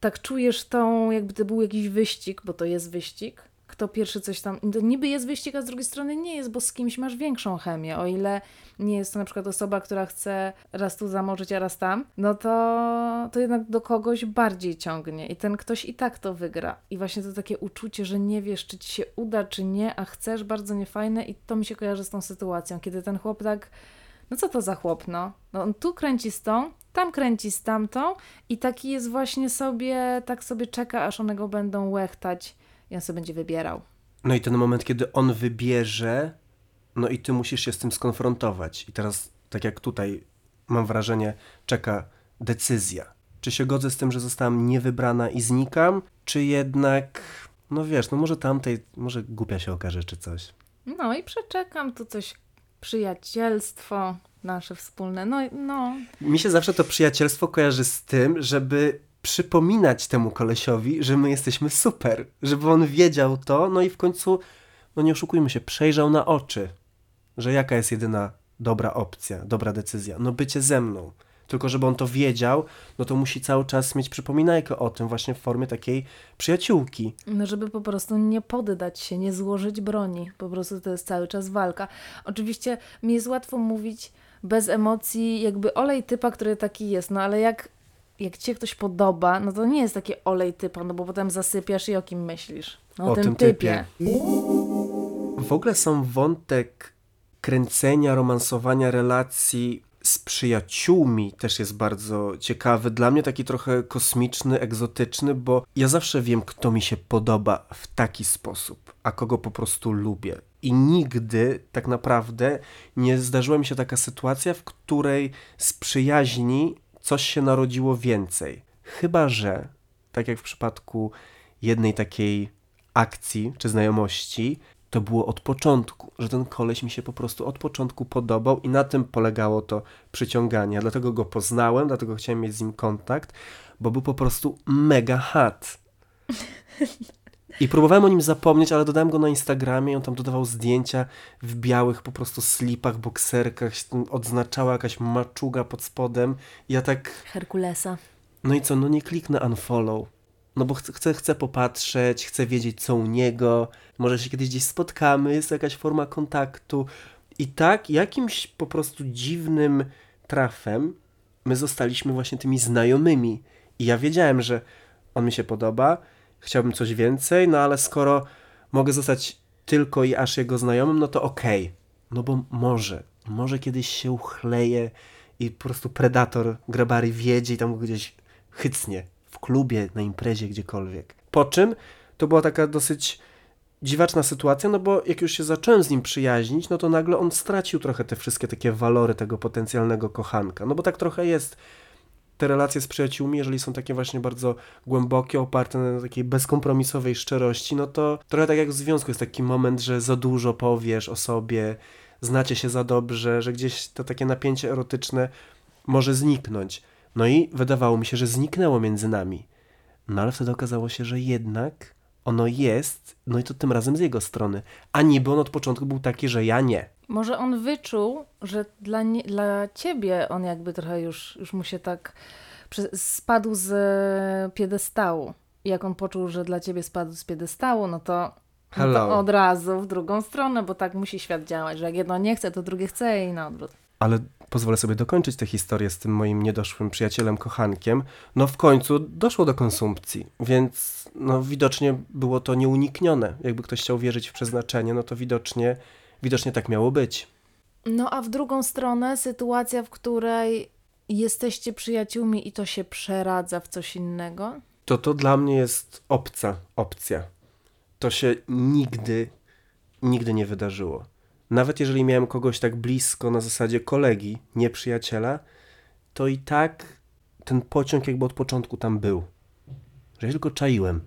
tak czujesz tą, jakby to był jakiś wyścig, bo to jest wyścig. Kto pierwszy coś tam, niby jest wyścig, a z drugiej strony nie jest, bo z kimś masz większą chemię. O ile nie jest to na przykład osoba, która chce raz tu zamorzyć, a raz tam, no to, to jednak do kogoś bardziej ciągnie i ten ktoś i tak to wygra. I właśnie to takie uczucie, że nie wiesz, czy ci się uda, czy nie, a chcesz, bardzo niefajne i to mi się kojarzy z tą sytuacją, kiedy ten chłop tak no co to za chłop, no? no on tu kręci z tą, tam kręci z tamtą i taki jest właśnie sobie, tak sobie czeka, aż one go będą łechtać i on sobie będzie wybierał. No i ten moment, kiedy on wybierze, no i ty musisz się z tym skonfrontować. I teraz, tak jak tutaj, mam wrażenie, czeka decyzja. Czy się godzę z tym, że zostałam niewybrana i znikam, czy jednak no wiesz, no może tamtej, może głupia się okaże czy coś. No i przeczekam tu coś, przyjacielstwo nasze wspólne, no, no. Mi się zawsze to przyjacielstwo kojarzy z tym, żeby przypominać temu kolesiowi, że my jesteśmy super, żeby on wiedział to, no i w końcu, no nie oszukujmy się, przejrzał na oczy, że jaka jest jedyna dobra opcja, dobra decyzja, no bycie ze mną. Tylko żeby on to wiedział, no to musi cały czas mieć przypominajkę o tym właśnie w formie takiej przyjaciółki. No, żeby po prostu nie poddać się, nie złożyć broni. Po prostu to jest cały czas walka. Oczywiście mi jest łatwo mówić bez emocji, jakby olej typa, który taki jest, no ale jak, jak ci się ktoś podoba, no to nie jest takie olej typa, no bo potem zasypiasz i o kim myślisz? No, o, O tym, tym typie. typie. W ogóle sam wątek kręcenia, romansowania relacji z przyjaciółmi też jest bardzo ciekawy. Dla mnie taki trochę kosmiczny, egzotyczny, bo ja zawsze wiem, kto mi się podoba w taki sposób, a kogo po prostu lubię. I nigdy tak naprawdę nie zdarzyła mi się taka sytuacja, w której z przyjaźni coś się narodziło więcej. Chyba, że, tak jak w przypadku jednej takiej akcji czy znajomości, to było od początku, że ten koleś mi się po prostu od początku podobał i na tym polegało to przyciąganie. Dlatego go poznałem, dlatego chciałem mieć z nim kontakt, bo był po prostu mega hot. I próbowałem o nim zapomnieć, ale dodałem go na Instagramie i on tam dodawał zdjęcia w białych po prostu slipach, bokserkach, odznaczała jakaś maczuga pod spodem. I ja tak Herkulesa. no i co, no nie kliknę unfollow. No bo chcę, chcę, popatrzeć, chcę wiedzieć co u niego, może się kiedyś gdzieś spotkamy, jest jakaś forma kontaktu. I tak jakimś po prostu dziwnym trafem my zostaliśmy właśnie tymi znajomymi. I ja wiedziałem, że on mi się podoba, chciałbym coś więcej, no ale skoro mogę zostać tylko i aż jego znajomym, no to okej. No bo może, może kiedyś się uchleje i po prostu predator grabary wiedzie i tam go gdzieś chycnie klubie, na imprezie, gdziekolwiek. Po czym to była taka dosyć dziwaczna sytuacja, no bo jak już się zacząłem z nim przyjaźnić, no to nagle on stracił trochę te wszystkie takie walory tego potencjalnego kochanka. No bo tak trochę jest te relacje z przyjaciółmi, jeżeli są takie właśnie bardzo głębokie, oparte na takiej bezkompromisowej szczerości, no to trochę tak jak w związku jest taki moment, że za dużo powiesz o sobie, znacie się za dobrze, że gdzieś to takie napięcie erotyczne może zniknąć. No i wydawało mi się, że zniknęło między nami. No ale wtedy okazało się, że jednak ono jest, no i to tym razem z jego strony. A niby on od początku był taki, że ja nie. Może on wyczuł, że dla, nie, dla ciebie on jakby trochę już, już mu się tak spadł z e, piedestału. I jak on poczuł, że dla ciebie spadł z piedestału, no to, no to od razu w drugą stronę, bo tak musi świat działać, że jak jedno nie chce, to drugie chce i na odwrót. Ale pozwolę sobie dokończyć tę historię z tym moim niedoszłym przyjacielem, kochankiem. No w końcu doszło do konsumpcji, więc no widocznie było to nieuniknione. Jakby ktoś chciał wierzyć w przeznaczenie, no to widocznie, widocznie tak miało być. No a w drugą stronę sytuacja, w której jesteście przyjaciółmi i to się przeradza w coś innego. To to dla mnie jest obca opcja. To się nigdy, nigdy nie wydarzyło. Nawet jeżeli miałem kogoś tak blisko na zasadzie kolegi, nie przyjaciela, to i tak ten pociąg jakby od początku tam był. Że ja tylko czaiłem,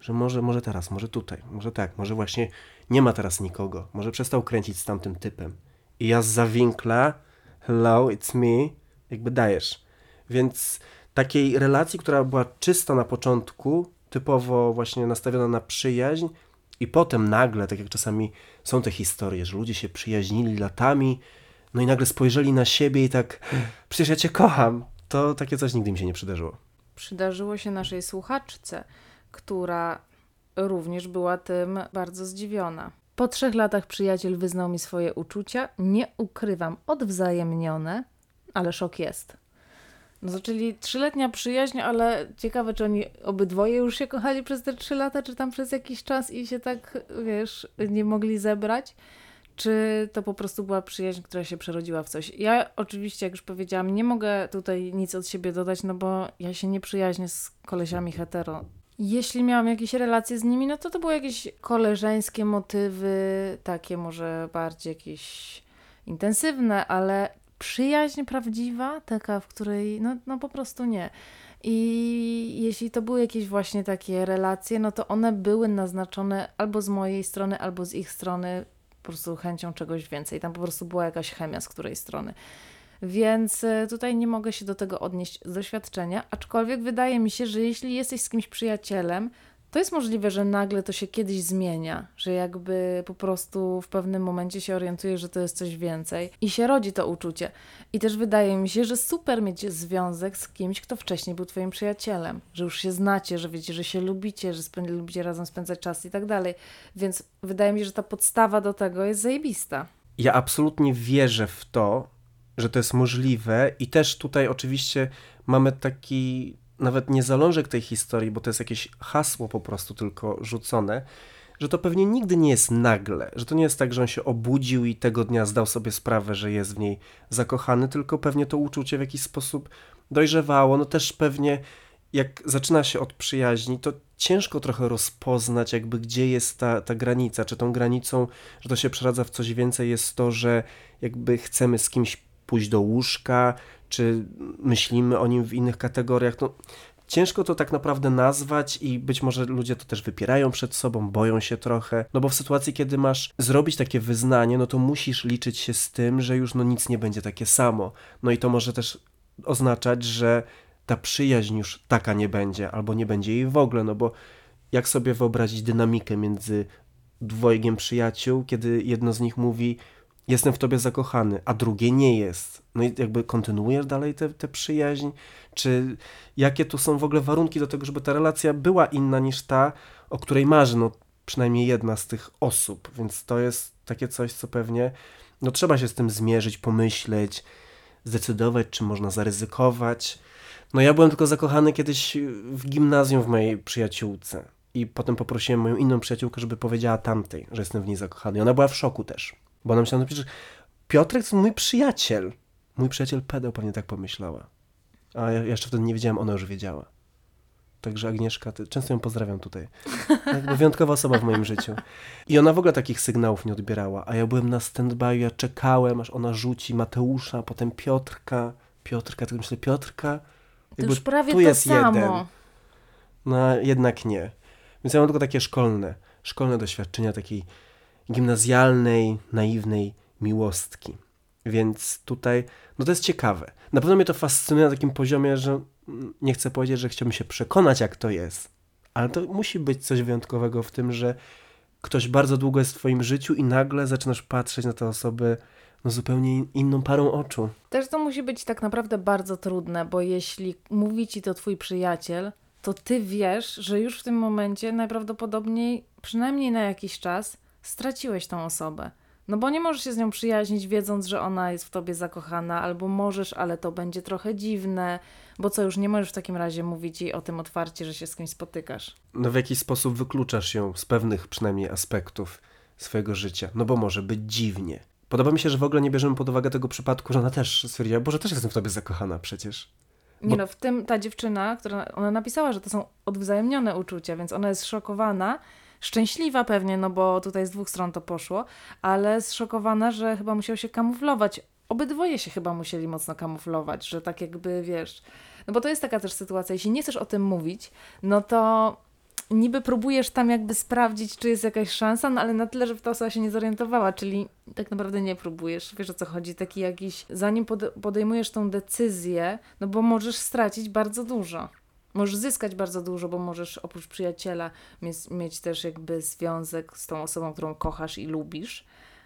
że może, może teraz, może tutaj, może tak, może właśnie nie ma teraz nikogo, może przestał kręcić z tamtym typem. I ja z zawinkla, hello, it's me, jakby dajesz. Więc takiej relacji, która była czysta na początku, typowo właśnie nastawiona na przyjaźń, i potem nagle, tak jak czasami są te historie, że ludzie się przyjaźnili latami, no i nagle spojrzeli na siebie i tak, przecież ja cię kocham. To takie coś nigdy mi się nie przydarzyło. Przydarzyło się naszej słuchaczce, która również była tym bardzo zdziwiona. Po trzech latach przyjaciel wyznał mi swoje uczucia, nie ukrywam, odwzajemnione, ale szok jest. No to czyli trzyletnia przyjaźń, ale ciekawe, czy oni obydwoje już się kochali przez te trzy lata, czy tam przez jakiś czas i się tak, wiesz, nie mogli zebrać. Czy to po prostu była przyjaźń, która się przerodziła w coś? Ja oczywiście, jak już powiedziałam, nie mogę tutaj nic od siebie dodać, no bo ja się nie przyjaźnię z kolesiami hetero. Jeśli miałam jakieś relacje z nimi, no to to były jakieś koleżeńskie motywy, takie może bardziej jakieś intensywne, ale przyjaźń prawdziwa, taka, w której no, no po prostu nie. I jeśli to były jakieś właśnie takie relacje, no to one były naznaczone albo z mojej strony, albo z ich strony po prostu chęcią czegoś więcej. Tam po prostu była jakaś chemia z której strony. Więc e, tutaj nie mogę się do tego odnieść z doświadczenia, aczkolwiek wydaje mi się, że jeśli jesteś z kimś przyjacielem, to jest możliwe, że nagle to się kiedyś zmienia, że jakby po prostu w pewnym momencie się orientuje, że to jest coś więcej i się rodzi to uczucie. I też wydaje mi się, że super mieć związek z kimś, kto wcześniej był twoim przyjacielem, że już się znacie, że wiecie, że się lubicie, że spęd- lubicie razem spędzać czas i tak dalej. Więc wydaje mi się, że ta podstawa do tego jest zajebista. Ja absolutnie wierzę w to, że to jest możliwe i też tutaj oczywiście mamy taki nawet nie zalążek tej historii, bo to jest jakieś hasło po prostu tylko rzucone, że to pewnie nigdy nie jest nagle, że to nie jest tak, że on się obudził i tego dnia zdał sobie sprawę, że jest w niej zakochany, tylko pewnie to uczucie w jakiś sposób dojrzewało. No też pewnie jak zaczyna się od przyjaźni, to ciężko trochę rozpoznać, jakby gdzie jest ta, ta granica. Czy tą granicą, że to się przeradza w coś więcej, jest to, że jakby chcemy z kimś pójść do łóżka, czy myślimy o nim w innych kategoriach. No, ciężko to tak naprawdę nazwać i być może ludzie to też wypierają przed sobą, boją się trochę, no bo w sytuacji, kiedy masz zrobić takie wyznanie, no to musisz liczyć się z tym, że już no nic nie będzie takie samo. No i to może też oznaczać, że ta przyjaźń już taka nie będzie, albo nie będzie jej w ogóle, no bo jak sobie wyobrazić dynamikę między dwojgiem przyjaciół, kiedy jedno z nich mówi jestem w tobie zakochany, a drugie nie jest. No i jakby kontynuujesz dalej tę przyjaźń? Czy jakie tu są w ogóle warunki do tego, żeby ta relacja była inna niż ta, o której marzy, no przynajmniej jedna z tych osób, więc to jest takie coś, co pewnie no trzeba się z tym zmierzyć, pomyśleć, zdecydować, czy można zaryzykować. No ja byłem tylko zakochany kiedyś w gimnazjum w mojej przyjaciółce i potem poprosiłem moją inną przyjaciółkę, żeby powiedziała tamtej, że jestem w niej zakochany. I ona była w szoku też. Bo ona myślała, no przecież Piotrek to mój przyjaciel. Mój przyjaciel pedał pewnie tak pomyślała. A ja jeszcze wtedy nie wiedziałem, ona już wiedziała. Także Agnieszka, ty, często ją pozdrawiam tutaj. [LAUGHS] Jakby wyjątkowa osoba w moim życiu. I ona w ogóle takich sygnałów nie odbierała. A ja byłem na stand-by, ja czekałem, aż ona rzuci Mateusza, potem Piotrka. Piotrka, tylko myślę, Piotrka? To już prawie tu to jest samo. jeden. No jednak nie. Więc ja mam tylko takie szkolne, szkolne doświadczenia takiej gimnazjalnej, naiwnej miłostki. Więc tutaj, no to jest ciekawe. Na pewno mnie to fascynuje na takim poziomie, że nie chcę powiedzieć, że chciałbym się przekonać, jak to jest, ale to musi być coś wyjątkowego w tym, że ktoś bardzo długo jest w Twoim życiu i nagle zaczynasz patrzeć na te osoby no, zupełnie inną parą oczu. Też to musi być tak naprawdę bardzo trudne, bo jeśli mówi ci to Twój przyjaciel, to Ty wiesz, że już w tym momencie najprawdopodobniej, przynajmniej na jakiś czas, straciłeś tą osobę. No bo nie możesz się z nią przyjaźnić, wiedząc, że ona jest w tobie zakochana, albo możesz, ale to będzie trochę dziwne, bo co już nie możesz w takim razie mówić jej o tym otwarcie, że się z kimś spotykasz. No w jakiś sposób wykluczasz ją z pewnych przynajmniej aspektów swojego życia, no bo może być dziwnie. Podoba mi się, że w ogóle nie bierzemy pod uwagę tego przypadku, że ona też stwierdziła, Boże, też jestem w tobie zakochana przecież. Nie bo... no, w tym ta dziewczyna, która ona napisała, że to są odwzajemnione uczucia, więc ona jest szokowana, szczęśliwa pewnie, no bo tutaj z dwóch stron to poszło, ale zszokowana, że chyba musiał się kamuflować. Obydwoje się chyba musieli mocno kamuflować, że tak jakby wiesz. No bo to jest taka też sytuacja, jeśli nie chcesz o tym mówić, no to niby próbujesz tam jakby sprawdzić, czy jest jakaś szansa, no ale na tyle, że ta osoba się nie zorientowała, czyli tak naprawdę nie próbujesz. Wiesz o co chodzi? Taki jakiś, zanim podejmujesz tą decyzję, no bo możesz stracić bardzo dużo. Możesz zyskać bardzo dużo, bo możesz oprócz przyjaciela mieć, mieć też jakby związek z tą osobą, którą kochasz i lubisz,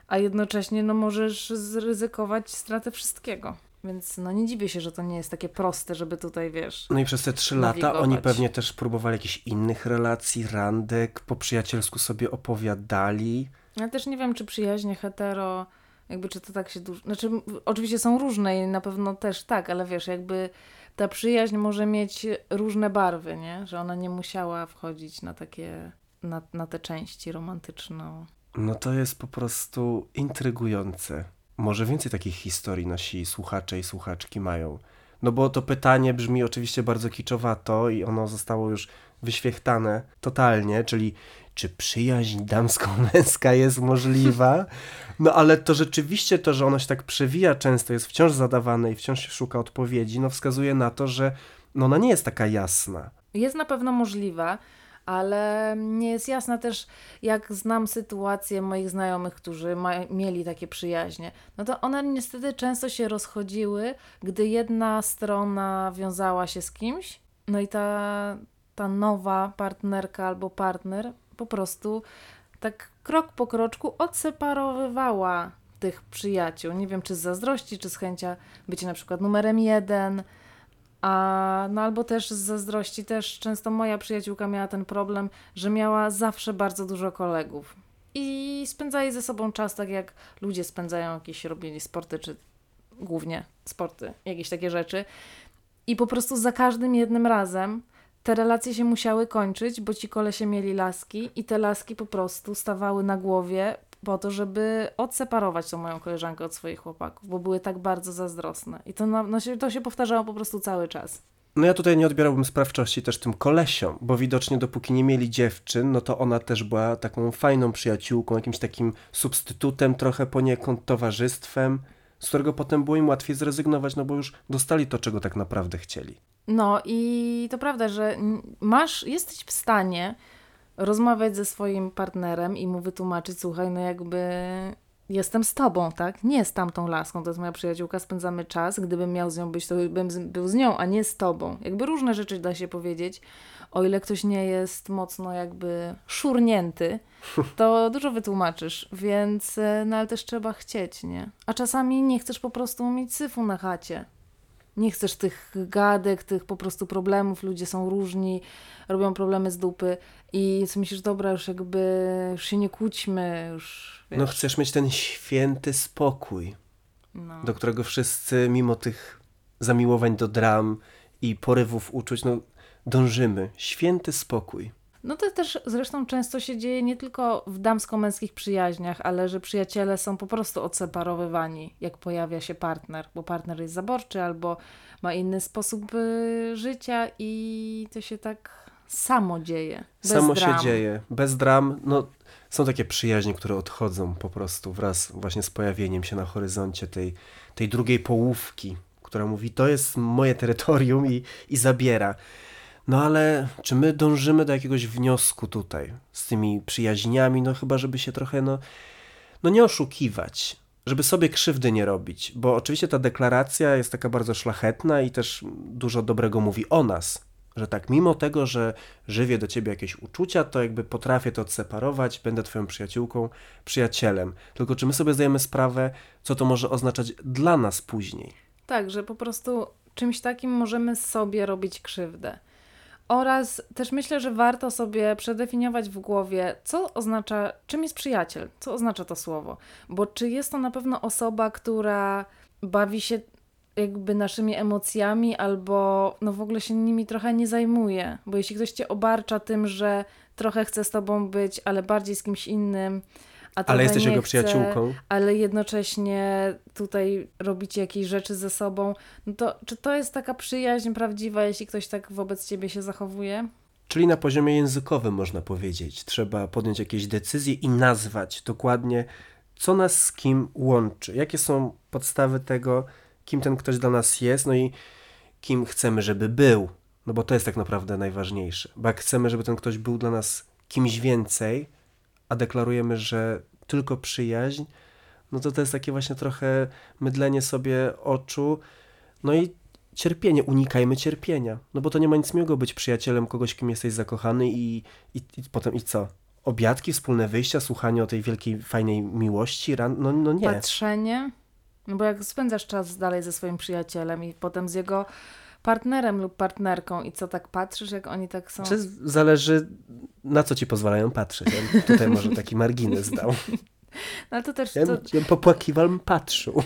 a jednocześnie no możesz zryzykować stratę wszystkiego. Więc no nie dziwię się, że to nie jest takie proste, żeby tutaj, wiesz. No i przez te trzy lata oni pewnie też próbowali jakichś innych relacji, randek, po przyjacielsku sobie opowiadali. Ja też nie wiem, czy przyjaźnie hetero, jakby czy to tak się dużo. Znaczy, oczywiście są różne i na pewno też tak, ale wiesz, jakby ta przyjaźń może mieć różne barwy, nie? Że ona nie musiała wchodzić na takie, na, na te części romantyczną. No to jest po prostu intrygujące. Może więcej takich historii nasi słuchacze i słuchaczki mają. No bo to pytanie brzmi oczywiście bardzo kiczowato i ono zostało już wyświechtane totalnie, czyli czy przyjaźń damsko-męska [LAUGHS] jest możliwa? No ale to rzeczywiście to, że ono się tak przewija często, jest wciąż zadawane i wciąż się szuka odpowiedzi, no wskazuje na to, że no ona nie jest taka jasna. Jest na pewno możliwa, ale nie jest jasna też, jak znam sytuację moich znajomych, którzy ma, mieli takie przyjaźnie. No to one niestety często się rozchodziły, gdy jedna strona wiązała się z kimś, no i ta, ta nowa partnerka albo partner po prostu tak krok po kroczku odseparowywała tych przyjaciół. Nie wiem, czy z zazdrości, czy z chęcia bycia na przykład numerem jeden. A, no albo też z zazdrości też często moja przyjaciółka miała ten problem, że miała zawsze bardzo dużo kolegów. I spędzali ze sobą czas tak jak ludzie spędzają jakieś, robili sporty, czy głównie sporty, jakieś takie rzeczy. I po prostu za każdym jednym razem te relacje się musiały kończyć, bo ci kolesie mieli laski i te laski po prostu stawały na głowie po to, żeby odseparować tą moją koleżankę od swoich chłopaków, bo były tak bardzo zazdrosne. I to, no, to się powtarzało po prostu cały czas. No ja tutaj nie odbierałbym sprawczości też tym kolesiom, bo widocznie dopóki nie mieli dziewczyn, no to ona też była taką fajną przyjaciółką, jakimś takim substytutem, trochę poniekąd towarzystwem, z którego potem było im łatwiej zrezygnować, no bo już dostali to, czego tak naprawdę chcieli. No i to prawda, że masz, jesteś w stanie rozmawiać ze swoim partnerem i mu wytłumaczyć, słuchaj, no jakby jestem z tobą, tak? Nie z tamtą laską, to jest moja przyjaciółka, spędzamy czas, gdybym miał z nią być, to bym był z nią, a nie z tobą. Jakby różne rzeczy da się powiedzieć, o ile ktoś nie jest mocno jakby szurnięty, [LAUGHS] to dużo wytłumaczysz, więc e, no ale też trzeba chcieć, nie? A czasami nie chcesz po prostu mieć syfu na chacie. Nie chcesz tych gadek, tych po prostu problemów, ludzie są różni, robią problemy z dupy i co myślisz, dobra, już jakby już się nie kłóćmy, już wiesz. No chcesz mieć ten święty spokój, no. do którego wszyscy mimo tych zamiłowań do dram i porywów uczuć, no dążymy. Święty spokój. No to też zresztą często się dzieje nie tylko w damsko-męskich przyjaźniach, ale że przyjaciele są po prostu odseparowywani, jak pojawia się partner, bo partner jest zaborczy albo ma inny sposób y, życia i to się tak samo dzieje. Bez samo dram. się dzieje, bez dram. No, są takie przyjaźnie, które odchodzą po prostu wraz właśnie z pojawieniem się na horyzoncie tej, tej drugiej połówki, która mówi, to jest moje terytorium i, i zabiera. No ale czy my dążymy do jakiegoś wniosku tutaj z tymi przyjaźniami? No chyba, żeby się trochę, no, no nie oszukiwać, żeby sobie krzywdy nie robić, bo oczywiście ta deklaracja jest taka bardzo szlachetna i też dużo dobrego mówi o nas, że tak, mimo tego, że żywię do ciebie jakieś uczucia, to jakby potrafię to odseparować, będę twoją przyjaciółką, przyjacielem. Tylko czy my sobie zdajemy sprawę, co to może oznaczać dla nas później? Tak, że po prostu czymś takim możemy sobie robić krzywdę. Oraz też myślę, że warto sobie przedefiniować w głowie, co oznacza, czym jest przyjaciel, co oznacza to słowo. Bo czy jest to na pewno osoba, która bawi się jakby naszymi emocjami, albo no w ogóle się nimi trochę nie zajmuje. Bo jeśli ktoś cię obarcza tym, że trochę chce z tobą być, ale bardziej z kimś innym, ale jesteś jego chce, przyjaciółką. Ale jednocześnie tutaj robicie jakieś rzeczy ze sobą. No to czy to jest taka przyjaźń prawdziwa, jeśli ktoś tak wobec ciebie się zachowuje? Czyli na poziomie językowym można powiedzieć. Trzeba podjąć jakieś decyzje i nazwać dokładnie, co nas z kim łączy. Jakie są podstawy tego, kim ten ktoś dla nas jest, no i kim chcemy, żeby był. No bo to jest tak naprawdę najważniejsze. Bo jak chcemy, żeby ten ktoś był dla nas kimś więcej, a deklarujemy, że tylko przyjaźń, no to to jest takie właśnie trochę mydlenie sobie oczu, no i cierpienie, unikajmy cierpienia, no bo to nie ma nic miłego być przyjacielem kogoś, kim jesteś zakochany i, i, i potem i co? Obiadki, wspólne wyjścia, słuchanie o tej wielkiej, fajnej miłości, ran... no, no nie. Patrzenie, no bo jak spędzasz czas dalej ze swoim przyjacielem i potem z jego partnerem lub partnerką i co tak patrzysz, jak oni tak są? Czy zależy na co ci pozwalają patrzeć. Ja tutaj może taki margines dał. [LAUGHS] No to też... Ja, to... ja popłakiwal patrzył. [LAUGHS]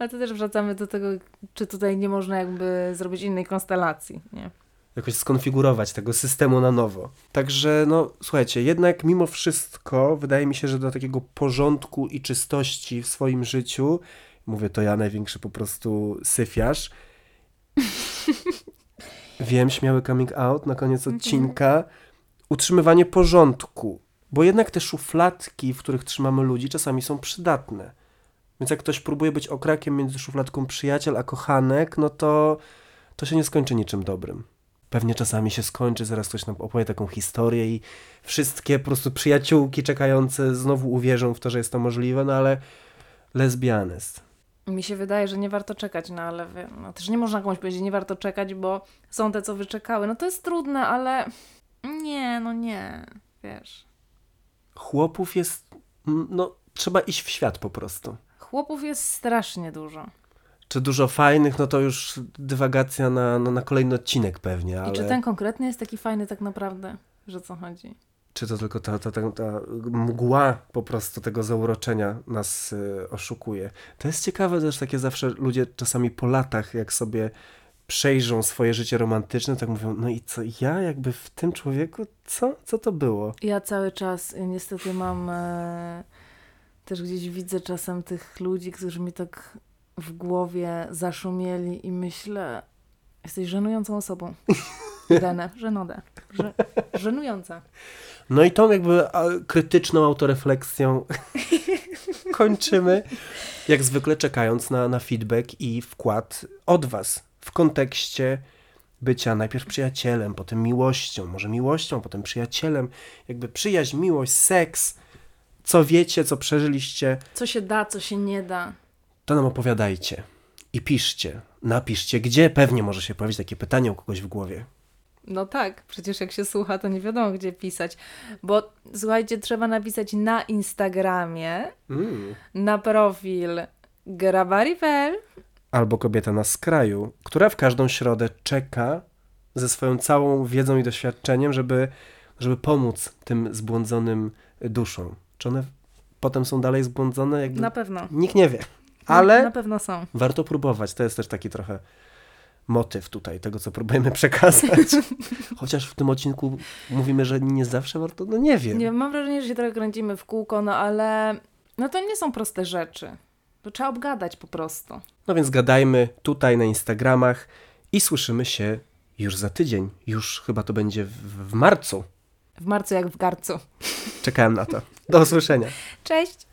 No to też wracamy do tego, czy tutaj nie można jakby zrobić innej konstelacji, nie? Jakoś skonfigurować tego systemu na nowo. Także, no, słuchajcie, jednak mimo wszystko wydaje mi się, że do takiego porządku i czystości w swoim życiu, mówię to ja, największy po prostu syfiarz, [LAUGHS] Wiem, śmiały coming out na koniec mhm. odcinka. Utrzymywanie porządku, bo jednak te szufladki, w których trzymamy ludzi, czasami są przydatne. Więc jak ktoś próbuje być okrakiem między szufladką przyjaciel a kochanek, no to to się nie skończy niczym dobrym. Pewnie czasami się skończy, zaraz ktoś nam opowie taką historię i wszystkie po prostu przyjaciółki czekające znowu uwierzą w to, że jest to możliwe, no ale honest. Mi się wydaje, że nie warto czekać, no ale no, też nie można komuś powiedzieć, nie warto czekać, bo są te, co wyczekały. No to jest trudne, ale nie, no nie, wiesz. Chłopów jest, no trzeba iść w świat po prostu. Chłopów jest strasznie dużo. Czy dużo fajnych, no to już dywagacja na, no, na kolejny odcinek pewnie, ale... I czy ten konkretny jest taki fajny tak naprawdę, że co chodzi? Czy to tylko ta, ta, ta, ta mgła po prostu tego zauroczenia nas y, oszukuje? To jest ciekawe też takie zawsze ludzie czasami po latach, jak sobie przejrzą swoje życie romantyczne, tak mówią, no i co, ja jakby w tym człowieku, co? Co to było? Ja cały czas y, niestety mam e, też gdzieś widzę czasem tych ludzi, którzy mi tak w głowie zaszumieli i myślę, jesteś żenującą osobą. [LAUGHS] Renę, żenodę. Że, żenująca. No i tą jakby krytyczną autorefleksją [LAUGHS] kończymy, jak zwykle czekając na, na feedback i wkład od Was w kontekście bycia najpierw przyjacielem, potem miłością, może miłością, potem przyjacielem, jakby przyjaźń, miłość, seks, co wiecie, co przeżyliście, Co się da, co się nie da. to nam opowiadajcie i piszcie, napiszcie, gdzie pewnie może się pojawić takie pytanie u kogoś w głowie. No tak, przecież jak się słucha, to nie wiadomo gdzie pisać. Bo słuchajcie, trzeba napisać na Instagramie, Mm. na profil grabari.pl albo kobieta na skraju, która w każdą środę czeka ze swoją całą wiedzą i doświadczeniem, żeby, żeby pomóc tym zbłądzonym duszom. Czy one potem są dalej zbłądzone? Jakby Na pewno. Nikt nie wie. Na Ale pewno są. warto próbować. To jest też taki trochę motyw tutaj tego, co próbujemy [LAUGHS] przekazać. Chociaż w tym odcinku mówimy, że nie zawsze warto, no nie wiem. Nie mam wrażenie, że się trochę kręcimy w kółko, no ale no to nie są proste rzeczy. To trzeba obgadać po prostu. No więc gadajmy tutaj na Instagramach i słyszymy się już za tydzień. Już chyba to będzie w, w marcu. W marcu jak w garcu. Czekałem na to. Do usłyszenia. Cześć!